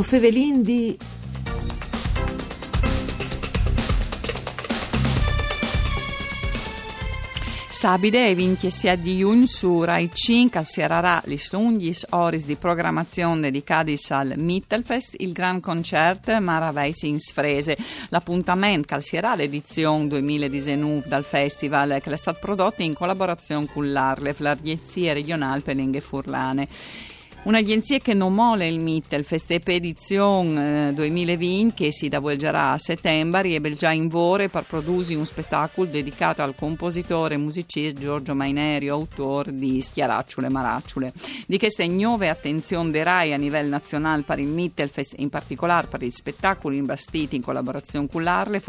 O fevelin di... Sabide e vinchiesia di Jun su Rai 5 calcerarà gli stungis oris di programmazione dedicati al Mittelfest, il Gran Concert Mara Weissings Frese. L'appuntamento calcerà l'edizione 2019 dal festival che è stato prodotto in collaborazione con l'Arlef, l'Agenzia regionale per lingue furlane. Un'agenzia che non mole il MIT, Festepe Edizione eh, 2020 che si svolgerà a settembre e già in vore per produrre un spettacolo dedicato al compositore e musicista Giorgio Mainerio, autore di Schiaracciule Maracciule. Di queste nuove attenzioni de RAI a livello nazionale per il MIT e in particolare per gli spettacoli imbastiti in collaborazione con l'Arle,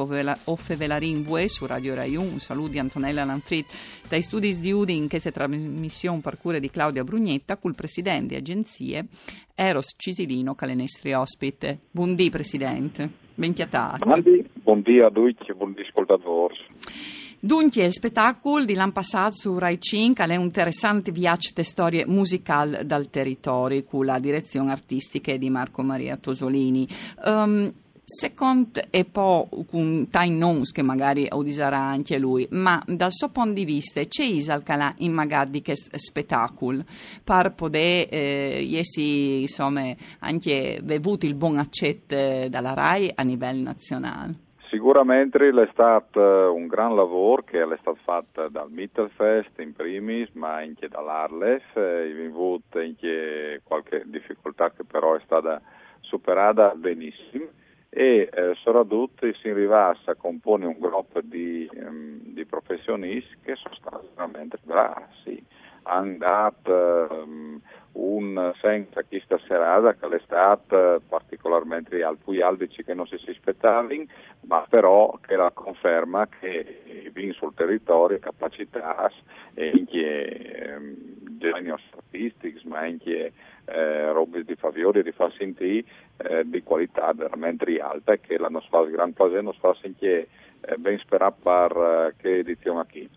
Offe Velarin Vue su Radio Rai 1. Un saluto di Antonella Lanfrit dai studi di Udi in questa trasmissione per cura di Claudia Brugnetta col presidente agenzia agenzie, Eros Cisilino Calenestri ospite. Buondì Presidente, ben chiatato. Buondì a tutti, buondì ascoltatori. Dunque, il spettacolo di l'anno passato su Rai 5 è un interessante viaggio di storie musicali dal territorio con la direzione artistica di Marco Maria Tosolini. Um, Secondo poi un time nons che magari udisarà anche lui, ma dal suo punto di vista c'è Isalcalà in magari che spettacolo per poter eh, essi, insomma anche bevuto il buon accetto dalla RAI a livello nazionale. Sicuramente è stato eh, un gran lavoro che è stato fatto dal Mittelfest in primis, ma anche dall'Arles, eh, è avuto anche qualche difficoltà che però è stata superata benissimo e eh, soprattutto si arrivasse a comporre un gruppo di, um, di, professionisti che sono stati veramente bravi. Hanno dato um, un senso a questa serata che è stata particolarmente al più aldici che non si aspettavano, ma però che la conferma che viene sul territorio capacità e anche um, genio statistici, ma anche eh, robe di favioli di far eh, di qualità veramente alta che la nostra gran fase non fa sentire eh, ben sperare per eh, che edizione qui.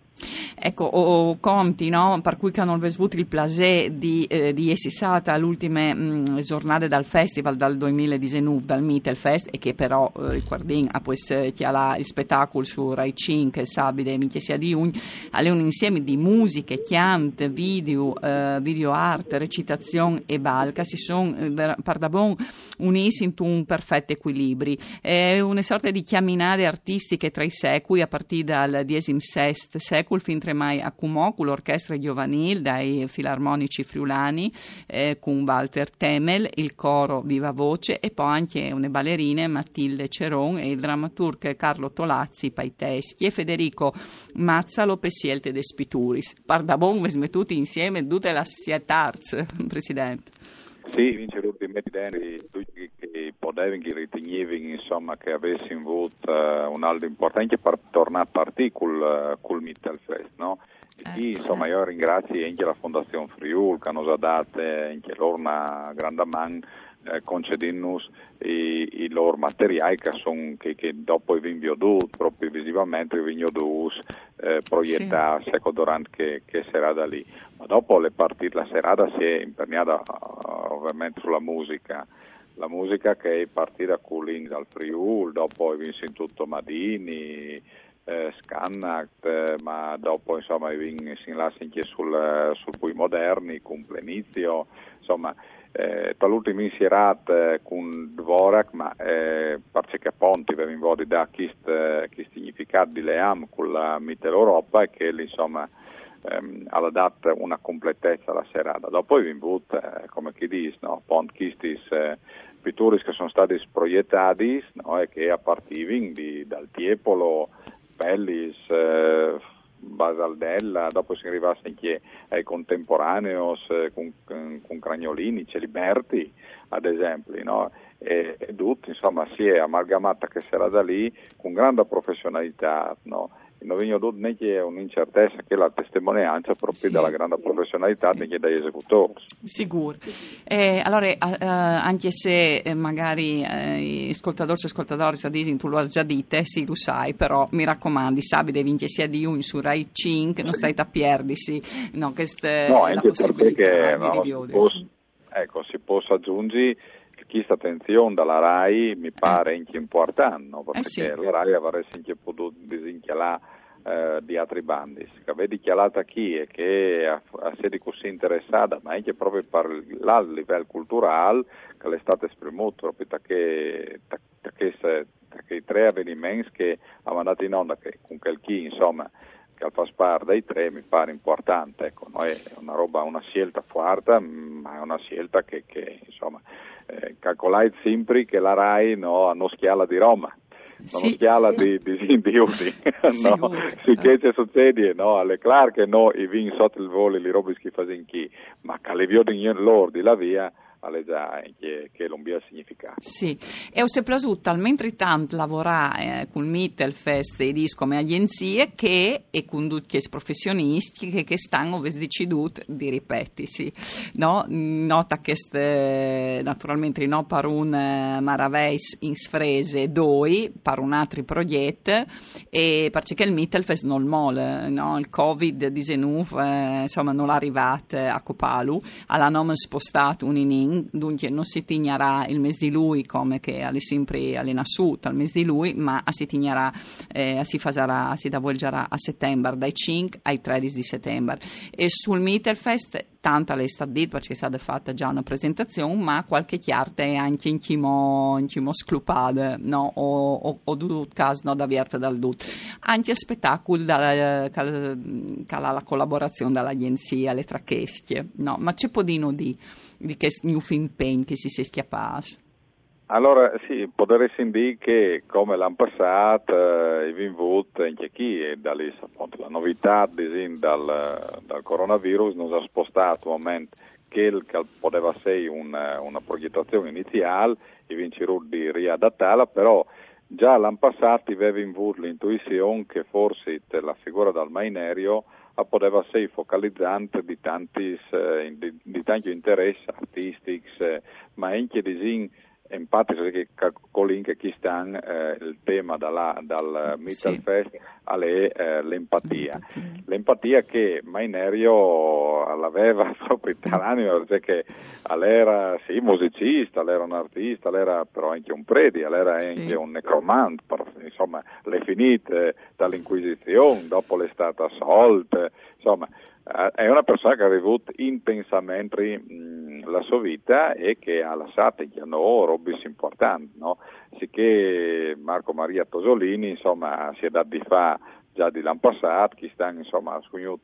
Ecco, o, conti, no? per cui hanno avuto il plaisir di, eh, di essere stata l'ultima mh, giornata dal festival dal 2019, dal Mittelfest, e che però, eh, ricordiamo, ha poi eh, il spettacolo su Rai 5, sabato e minchia sia di un, è un insieme di musiche, chiante, video, eh, video art, recitazione e balca, si sono eh, per da bon uniti in un perfetto equilibrio. È una sorta di chiaminate artistiche tra i secoli, a partire dal XVI secolo fin mai a Cumò con l'orchestra giovanile dai filarmonici friulani eh, con Walter Temel, il coro Viva Voce e poi anche une ballerine Matilde Ceron e il drammaturgo Carlo Tolazzi Paiteschi e Federico Mazzalo Pessielte de Spituris. Pardabon, mesme tutti insieme, tutte la sietarz, Presidente. Sì, vince l'ultimo deni, tutti che potevano, ritenevano insomma, che avessero avuto uh, un altro importante per tornare a partire col, uh, col Mittelfest, no? Eh, e, insomma, io ringrazio anche la Fondazione Friul che ci ha dato anche loro una grande mano eh, concedinnos i, i, loro materiali che, son, che, che dopo vi inviodus, proprio visivamente vi inviodus eh, proiettare sì. durante che, che serata lì. Ma dopo le partite, la serata si è imperniata uh, ovviamente sulla musica. La musica che è partita Culini dal Friul, dopo è vinto in tutto Madini, eh, Scannact, eh, ma dopo insomma si lascia anche sul, sul Pui Moderni, con Plenizio, insomma eh, l'ultima insierat eh, con Dvorak, ma eh, perché Ponti aveva in vodi da chi significato di Leam con la Mitteleuropa e che insomma ehm, ha dato una completezza alla serata. Dopo è venuto, eh, come chi dice, no? Pont Kistis eh, pittori che sono stati proiettati no? e che a partire dal Tiepolo, Pellis, eh, Basaldella, dopo si arrivasse anche ai contemporaneos eh, con, con Cragnolini, Celiberti ad esempio, no? e, e tutti, insomma si è amalgamata che sarà da lì con grande professionalità, no? Non vengono dute che un'incertezza che è la testimonianza proprio sì. della grande professionalità sì. degli esecutori. Sicuro. Eh, allora, eh, anche se eh, magari eh, ascoltatori e ascoltatori dicono tu lo hai già detto, sì, tu sai, però mi raccomando, sabi devi vince sia di un su Rai 5, non stai a perdersi, no, queste, no, anche perché che, no, si, può, ecco, si può aggiungere questa attenzione dalla RAI mi pare anche importante, no? perché Eh sì. la RAI anche potuto disinchialare eh, di altri bandi. Che vedi chialata chi e che a, a sedi così interessata, ma anche proprio il livello culturale che è stato espremuto proprio che, se- i tre avvenimenti che hanno mandato in onda, che con quel chi insomma che fa spar dai tre mi pare importante, ecco, no? è una roba, una scelta forte, ma è una scelta che, che insomma, eh, calcolate sempre che la RAI no, hanno schiala di Roma. Non Sì. schiala di, di, di, di Udine, no? Sicuro. Sì, che ci succede, no? Alle clar che no, i vin sotto il volo, li robi che fanno chi, ma che le viodi loro di la via, alle già che, che non abbia significato. Sì, e ho sempre talmente tanto lavorare eh, con Mittelfest e dis come agenzie che e con tutti i professionisti che, che stanno deciduti di ripetersi. No? Nota che ste, naturalmente no per un eh, Maraveis in sfrese doi, per un altro progetto e perché il Mittelfest non mole, no? il Covid-19 eh, insomma non è arrivato a Copalu, alla spostato un inin, dunque non si tignerà il mese di lui come che alle sempre alle nasut al mese di lui, ma si tignerà, eh, si farà, si davolgerà a settembre, dai 5 ai 13 di settembre. E sul Mittelfest tanta le sta detto perché è stata fatta già una presentazione, ma qualche chiarta è anche in chimo, in chimo sclupade, no? o, o, o dut caso no, da vierte dal dut. Anche spettacolo dalla, cal- cala la collaborazione dall'agenzia, le trachestie, no? Ma c'è podino di, di new film paint che si sia schiappato. Allora sì, potresti dire che come l'anno passato eh, i Vinvut anche chi e da lì appunto la novità disin, dal, dal coronavirus non ha spostato un momento che, che poteva essere una, una progettazione iniziale i vincitori di riadattarla però già l'anno passato aveva avuto l'intuizione che forse la figura del mainerio poteva essere focalizzante di tanti, eh, di, di tanti interessi artistici eh, ma anche di empatici che calcolin che chi stanno eh, il tema dalla, dal Mittelfest alle eh, l'empatia. L'empatia che Mainerio l'aveva proprio italiano, perché era sì, musicista, era un artista, era però anche un predi, era Sì. anche un necromante, insomma, le finite dall'Inquisizione, dopo le state assolte, insomma, eh, è una persona che ha avuto intensamente la sua vita e che ha lasciato noi robe importanti, no? Sicché Marco Maria Tosolini, insomma, si è dato di fa già di l'anno passato, che stanno, insomma, un po'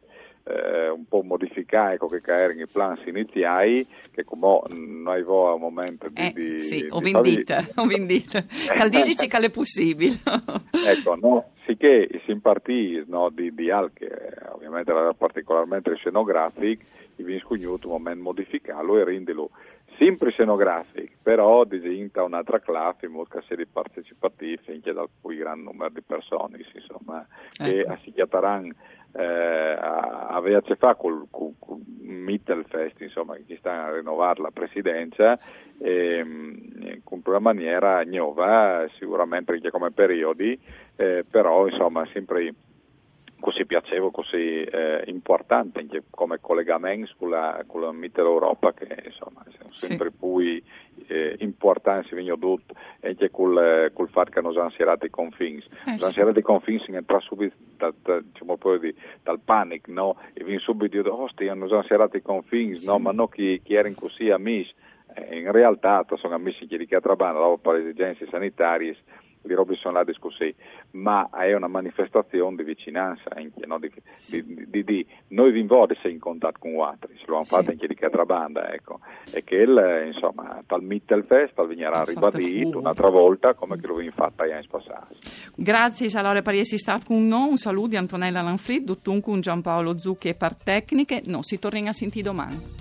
modificare quello che erano i plan iniziali, che come noi avevo a un momento di... Eh, di- sì, ho di vendita, ho vendita. Caldici che è possibile. ecco, no? Sicché si impartì no, di, di Al, che eh, ovviamente era particolarmente scenografico, i vin scugnuto un momento modificarlo e renderlo sempre scenografico, però disegna un'altra classe in sia di partecipativa anche dal cui gran numero di persone, insomma, che Ecco. assicchiateranno eh, a, a averci fa col, col, col Mittelfest, insomma, che sta a rinnovare la presidenza ehm, con una maniera nuova, sicuramente anche come periodi, eh, però insomma sempre così piacevole, così eh, importante anche come collegamento con la, con la Mitteleuropa che insomma Sì. sempre più eh, importanti si vengono tutto anche col, col fatto che non sono serati i confini Eh, non sì. serati i confini si entra subito da, da, diciamo, di, dal panic no? e viene subito dire ostia non sono serati i confini no ma no chi, chi erano così amici eh, in realtà sono amici che di che trabano dopo per esigenze sanitarie di robe sono là discussi, ma è una manifestazione di vicinanza anche, no? di, Sì. di, di, di- noi vi invode sei in contatto con altri, se lo hanno Sì. fatto anche di Catrabanda, ecco, e che il, insomma, tal Mittelfest, tal vignerà ribadito un'altra volta come che lo vi fatta gli anni passati. Grazie allora per essere stato con noi, un saluto di Antonella Lanfrid, dunque un Giampaolo Zucchi e per tecniche, no, si torna a sentire domani.